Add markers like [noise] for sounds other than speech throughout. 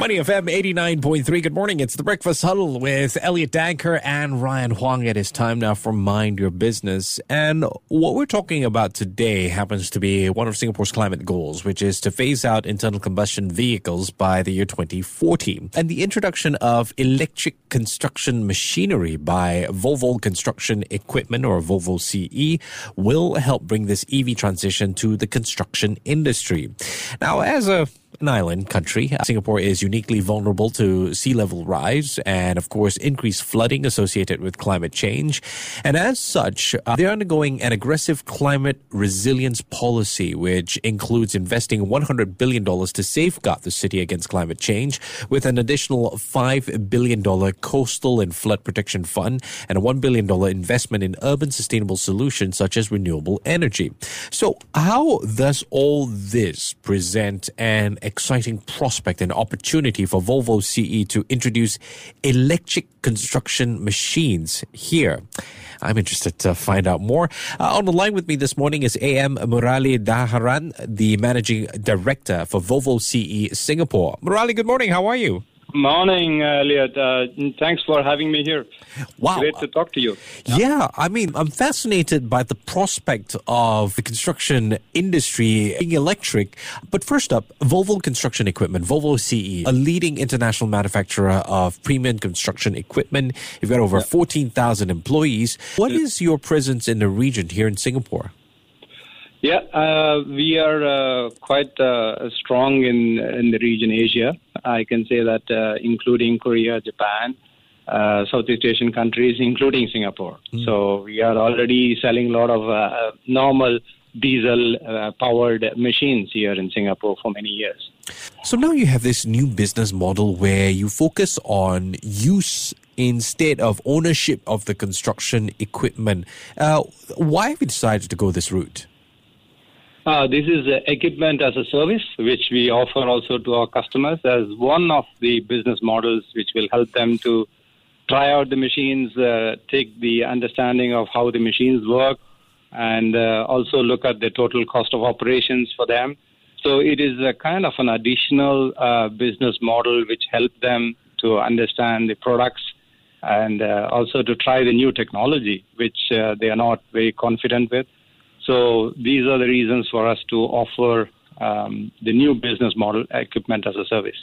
Money FM 89.3. Good morning. It's the Breakfast Huddle with Elliot Danker and Ryan Huang. It is time now for Mind Your Business. And what we're talking about today happens to be one of Singapore's climate goals, which is to phase out internal combustion vehicles by the year 2040. And the introduction of electric construction machinery by Volvo Construction Equipment or Volvo CE will help bring this EV transition to the construction industry. Now, as a an island country. Singapore is uniquely vulnerable to sea level rise and, of course, increased flooding associated with climate change. And as such, uh, they're undergoing an aggressive climate resilience policy, which includes investing $100 billion to safeguard the city against climate change, with an additional $5 billion coastal and flood protection fund and a $1 billion investment in urban sustainable solutions such as renewable energy. So, how does all this present an exciting prospect and opportunity for Volvo CE to introduce electric construction machines here. I'm interested to find out more. Uh, on the line with me this morning is AM Muralidharan, the managing director for Volvo CE Singapore. Murali, good morning. How are you? Morning, Elliot. Uh, thanks for having me here. Wow. Great to talk to you. Yeah. yeah, I mean, I'm fascinated by the prospect of the construction industry being electric. But first up, Volvo Construction Equipment, Volvo CE, a leading international manufacturer of premium construction equipment. You've got over yeah. 14,000 employees. What is your presence in the region here in Singapore? Yeah, uh, we are uh, quite uh, strong in in the region Asia. I can say that, uh, including Korea, Japan, uh, Southeast Asian countries, including Singapore. Mm. So we are already selling a lot of uh, normal diesel powered machines here in Singapore for many years. So now you have this new business model where you focus on use instead of ownership of the construction equipment. why have you decided to go this route? Uh, this is uh, equipment as a service, which we offer also to our customers as one of the business models which will help them to try out the machines, uh, take the understanding of how the machines work, and uh, also look at the total cost of operations for them. So it is a kind of an additional uh, business model which help them to understand the products and uh, also to try the new technology, which they are not very confident with. So these are the reasons for us to offer um, the new business model, equipment as a service.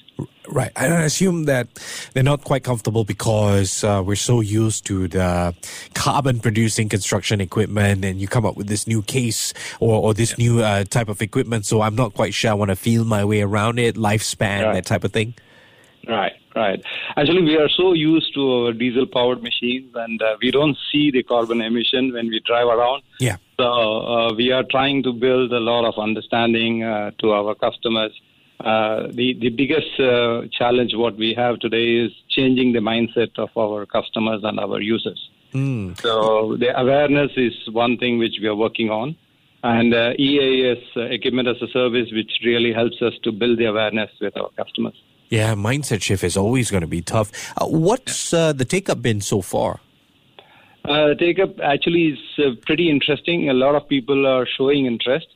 Right. I assume that they're not quite comfortable because uh, we're so used to the carbon producing construction equipment, and you come up with this new case or, or this yeah. new uh, type of equipment. So I'm not quite sure I want to feel my way around it, lifespan, right. that type of thing. Right, right. Actually, we are so used to our diesel powered machines and uh, we don't see the carbon emission when we drive around. Yeah. So uh, we are trying to build a lot of understanding uh, to our customers. Uh, the, the biggest uh, challenge what we have today is changing the mindset of our customers and our users. Mm. So the awareness is one thing which we are working on and uh, EAS uh, equipment as a service, which really helps us to build the awareness with our customers. Yeah, mindset shift is always going to be tough. Uh, what's uh, the take up been so far? Uh, take up actually is uh, pretty interesting. A lot of people are showing interest.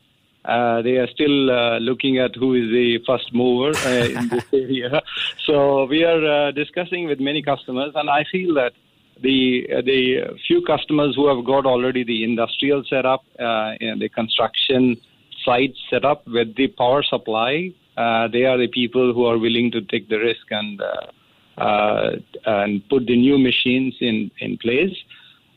Uh, they are still uh, looking at who is the first mover in this [laughs] area. So we are discussing with many customers, and I feel that the the few customers who have got already the industrial setup, uh, the construction site set up with the power supply uh, they are the people who are willing to take the risk and uh, uh, and put the new machines in in place.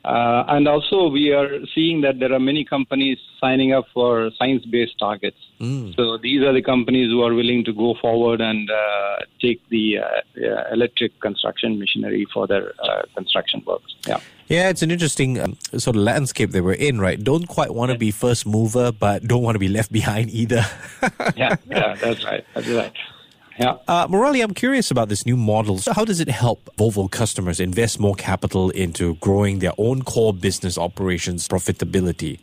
Uh, and also, we are seeing that there are many companies signing up for science-based targets. Mm. So these are the companies who are willing to go forward and uh, take the uh, electric construction machinery for their construction works. Yeah. Yeah, it's an interesting um, sort of landscape that we're in, right? Don't quite want to be first mover, but don't want to be left behind either. [laughs] yeah, yeah, that's right. That's right. Yeah. Uh, I'm curious about this new model. So how does it help Volvo customers invest more capital into growing their own core business operations profitability?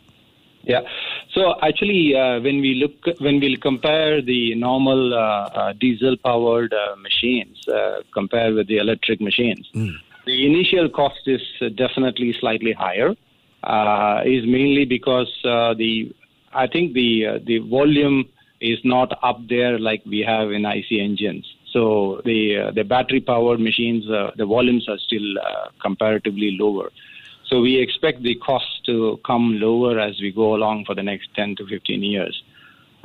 Yeah. So actually, uh, when we look, when we compare the normal uh, uh, diesel-powered uh, machines, uh, compared with the electric machines, the initial cost is definitely slightly higher. Uh, is mainly because uh, the, I think the uh, the volume is not up there like we have in IC engines. So the uh, the battery-powered machines, uh, the volumes are still uh, comparatively lower. So we expect the costs to come lower as we go along for the next 10 to 15 years.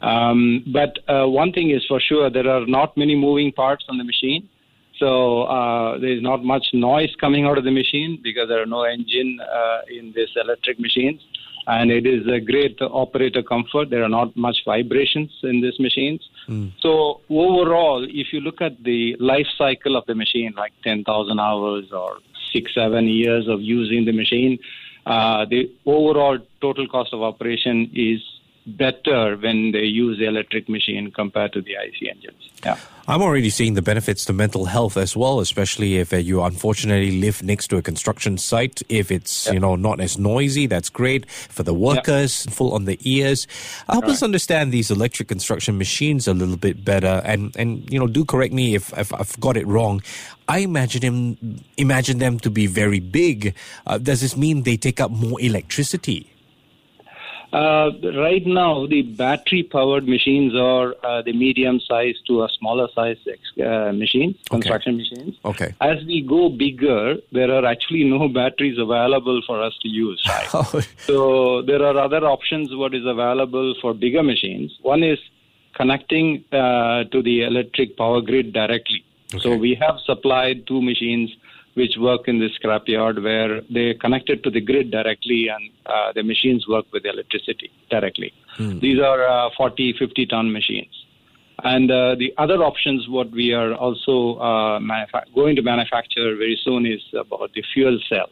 Um, but uh, one thing is for sure, there are not many moving parts on the machine. So uh, there is not much noise coming out of the machine because there are no engine uh, in these electric machines. And it is a great operator comfort. There are not much vibrations in these machines. So overall, if you look at the life cycle of the machine, like 10,000 hours or six, seven years of using the machine, uh, the overall total cost of operation is better when they use the electric machine compared to the IC engines. Yeah. I'm already seeing the benefits to mental health as well, especially if uh, you unfortunately live next to a construction site. If it's you know not as noisy, that's great for the workers. Full on the ears. Help us understand these electric construction machines a little bit better, and and you know do correct me if, if I've got it wrong. I imagine him imagine them to be very big. Uh, does this mean they take up more electricity? Uh, right now, the battery-powered machines are uh, the medium-size to a smaller-size uh, machines, construction machines. Okay. As we go bigger, there are actually no [laughs] batteries available for us to use. Right? [laughs] Oh. So there are other options. What is available for bigger machines? One is connecting uh, to the electric power grid directly. So we have supplied two machines which work in the scrapyard where they connected to the grid directly and uh, the machines work with electricity directly. These are uh, 40, 50 ton machines. And uh, the other options, what we are also uh, manufa- going to manufacture very soon is about the fuel cell.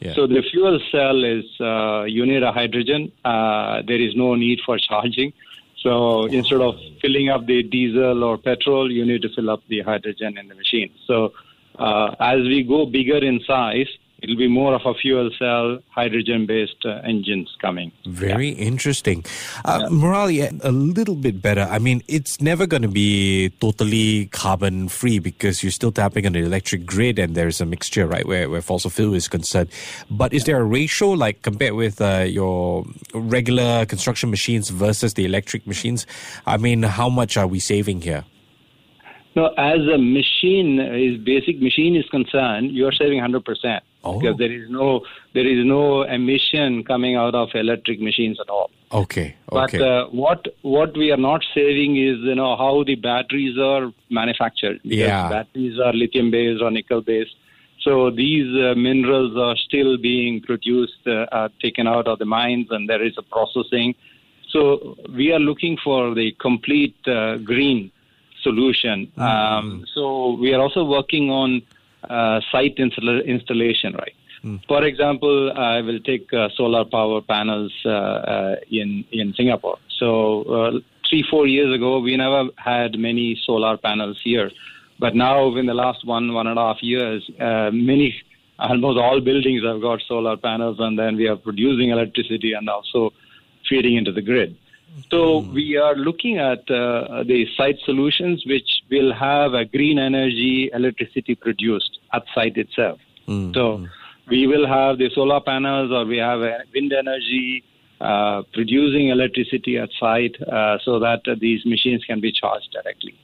Yeah. So the fuel cell is uh, you need a hydrogen. Uh, there is no need for charging. So instead of filling up the diesel or petrol, you need to fill up the hydrogen in the machine. So uh, as we go bigger in size, it'll be more of a fuel cell, hydrogen-based uh, engines coming. Very interesting. Uh, Murali, a little bit better. I mean, it's never going to be totally carbon free because you're still tapping on the electric grid and there's a mixture, right, where, where fossil fuel is concerned. But is there a ratio, like compared with uh, your regular construction machines versus the electric machines? I mean, how much are we saving here? No, as a machine is basic machine is concerned, you are saving hundred percent Oh. because there is no there is no emission coming out of electric machines at all. Okay, But okay. uh, what what we are not saving is you know how the batteries are manufactured. Because Yeah. batteries are lithium based or nickel based. So these uh, minerals are still being produced, uh, uh, taken out of the mines, and there is a processing. So we are looking for the complete uh, green solution. Um, so we are also working on uh, site install- installation, right? For example, I will take uh, solar power panels uh, uh, in in Singapore. So uh, three four years ago, we never had many solar panels here, but now in the last one one and a half years, uh, many almost all buildings have got solar panels, and then we are producing electricity and also feeding into the grid. So we are looking at uh, the site solutions which will have a green energy electricity produced at site itself. So we will have the solar panels or we have a wind energy uh, producing electricity at site uh, so that uh, these machines can be charged directly.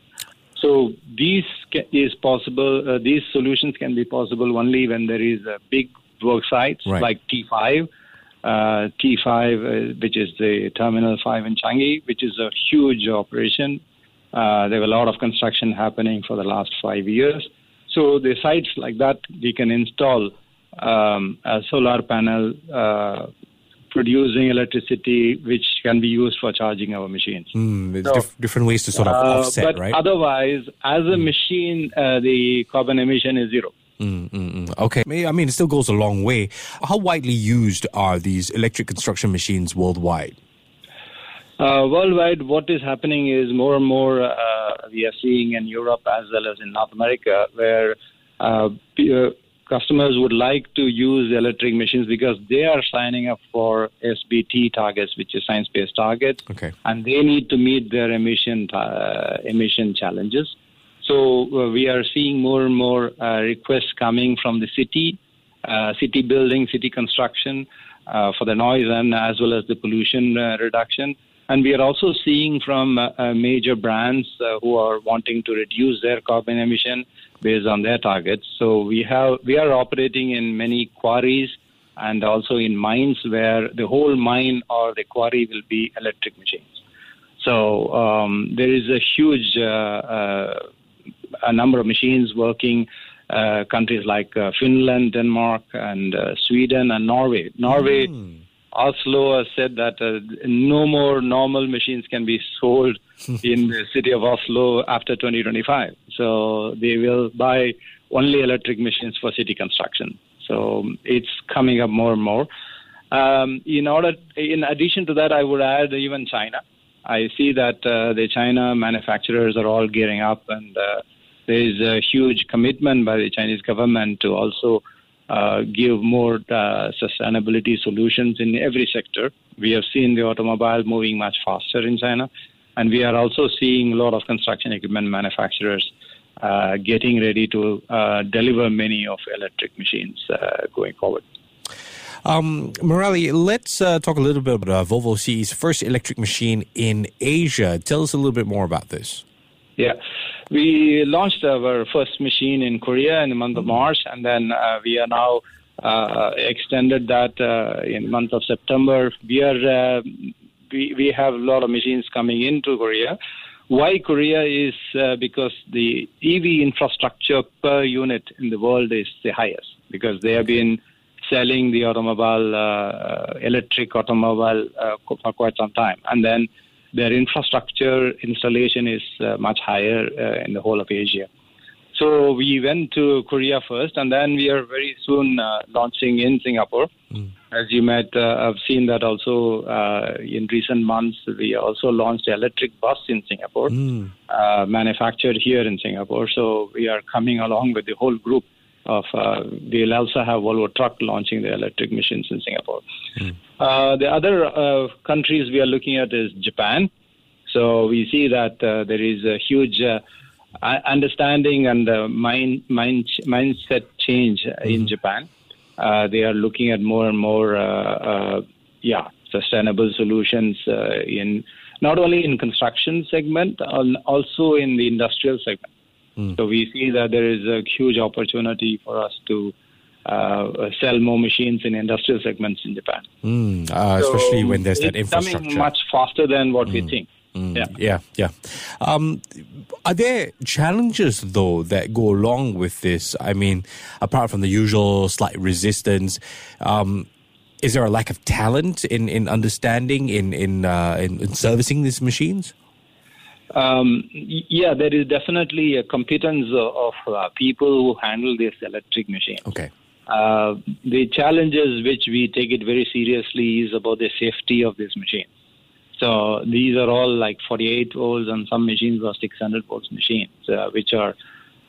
So these is possible. Uh, these solutions can be possible only when there is a big work sites Right. like T5, uh, T5, uh, which is the Terminal 5 in Changi, which is a huge operation. Uh, there were a lot of construction happening for the last five years. So the sites like that, we can install um, a solar panel uh, producing electricity, which can be used for charging our machines. There's So, dif- different ways to sort of Uh, offset, but right? otherwise, as a machine, uh, the carbon emission is zero. Mm, mm, mm. Okay. I mean, it still goes a long way. How widely used are these electric construction machines worldwide? Uh, worldwide, what is happening is more and more uh, we are seeing in Europe as well as in North America, where uh, uh, customers would like to use electric machines because they are signing up for SBT targets, which is science-based targets, Okay. and they need to meet their emission uh, emission challenges. So uh, we are seeing more and more uh, requests coming from the city, uh, city building, city construction uh, for the noise and as well as the pollution uh, reduction. And we are also seeing from uh, major brands who are wanting to reduce their carbon emission based on their targets. So we have we are operating in many quarries and also in mines where the whole mine or the quarry will be electric machines. So um, there is a huge uh, uh, a number of machines working. Uh, countries like uh, Finland, Denmark, and uh, Sweden and Norway. Norway, Oslo has said that uh, no more normal machines can be sold [laughs] in the city of Oslo after 2025. So they will buy only electric machines for city construction. So um, it's coming up more and more. Um, in order, in addition to that, I would add even China. I see that uh, the China manufacturers are all gearing up, and uh, there is a huge commitment by the Chinese government to also uh, give more uh, sustainability solutions in every sector. We have seen the automobile moving much faster in China, and we are also seeing a lot of construction equipment manufacturers uh, getting ready to uh, deliver many of electric machines uh, going forward. Um, let's uh, talk a little bit about Volvo CE's first electric machine in Asia. Tell us a little bit more about this. Yeah, we launched our first machine in Korea in the month of March, and then uh, we are now uh, extended that uh, in the month of September. We are uh, we we have a lot of machines coming into Korea. Why Korea is uh, because the EV infrastructure per unit in the world is the highest because they have been selling the automobile, uh, electric automobile uh, for quite some time, and then their infrastructure installation is uh, much higher uh, in the whole of Asia. So we went to Korea first, and then we are very soon uh, launching in Singapore. As you might uh, have seen that also uh, in recent months, we also launched electric bus in Singapore, uh, manufactured here in Singapore. So we are coming along with the whole group of. Uh, we'll also have Volvo Truck launching the electric machines in Singapore. Uh, the other uh, countries we are looking at is Japan. So we see that uh, there is a huge uh, understanding and uh, mind, mind mindset change in Japan. Uh, they are looking at more and more, uh, uh, yeah, sustainable solutions uh, in not only in construction segment, al- also in the industrial segment. So we see that there is a huge opportunity for us to uh, sell more machines in industrial segments in Japan. Mm, uh, especially when there's that it's infrastructure. coming much faster than what we think. Mm, Yeah. yeah, yeah. Um, are there challenges though that go along with this? I mean, apart from the usual slight resistance, um, is there a lack of talent in, in understanding in in, uh, in in servicing these machines? Um, yeah, there is definitely a competence of, of uh, people who handle this electric machine. Okay. Uh, the challenges which we take it very seriously is about the safety of this machine. So these are all like 48 volts, and some machines are 600 volts machines, uh, which are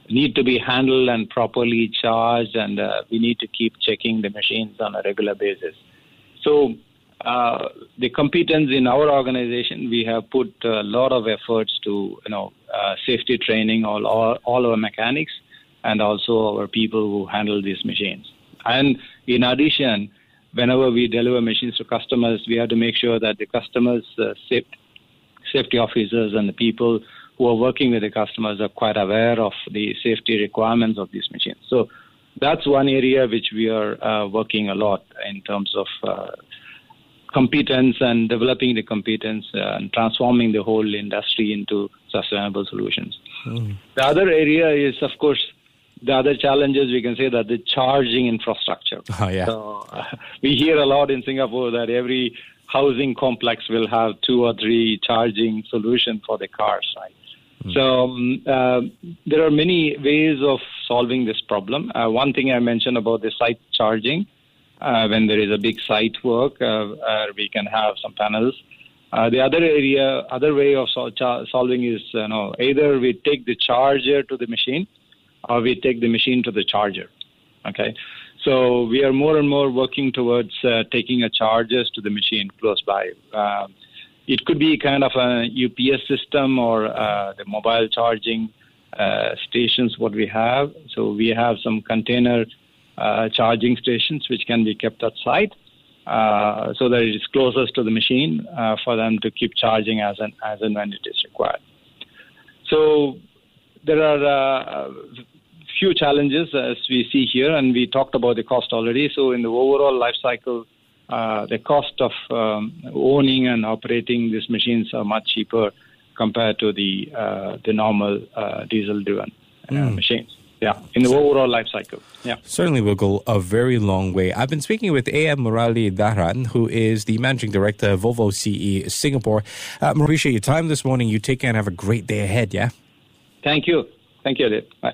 need to be handled and properly charged, and uh, we need to keep checking the machines on a regular basis. So uh, the competence in our organization, we have put a lot of efforts to you know uh, safety training all, all all our mechanics and also our people who handle these machines. And in addition, whenever we deliver machines to customers, we have to make sure that the customers' uh, safety officers and the people who are working with the customers are quite aware of the safety requirements of these machines. So that's one area which we are uh, working a lot in terms of uh, competence and developing the competence uh, and transforming the whole industry into sustainable solutions. The other area is, of course, the other challenges we can say that the charging infrastructure. [laughs] Oh, yeah. So uh, we hear a lot in Singapore that every housing complex will have two or three charging solutions for the cars, right? So um, uh, there are many ways of solving this problem. Uh, one thing I mentioned about the site charging, uh, when there is a big site work, uh, we can have some panels. Uh, the other area, other way of sol- solving is, you know, either we take the charger to the machine, or we take the machine to the charger. Okay, so we are more and more working towards uh, taking a charges to the machine close by. Uh, it could be kind of a UPS system or uh, the mobile charging uh, stations. What we have, so we have some container uh, charging stations which can be kept outside. Uh, so that it is closest to the machine for them to keep charging as and as and when it is required. So there are few challenges as we see here, and we talked about the cost already. So in the overall life cycle, uh, the cost of um, owning and operating these machines are much cheaper compared to the uh, the normal uh, diesel-driven mm. machines. Yeah, in the overall life cycle. Yeah. Certainly will go a very long way. I've been speaking with A.M. Muralidharan, who is the managing director of Volvo CE Singapore. Uh, appreciate your time this morning. You take care and have a great day ahead, yeah? Thank you. Thank you, Dave. Bye.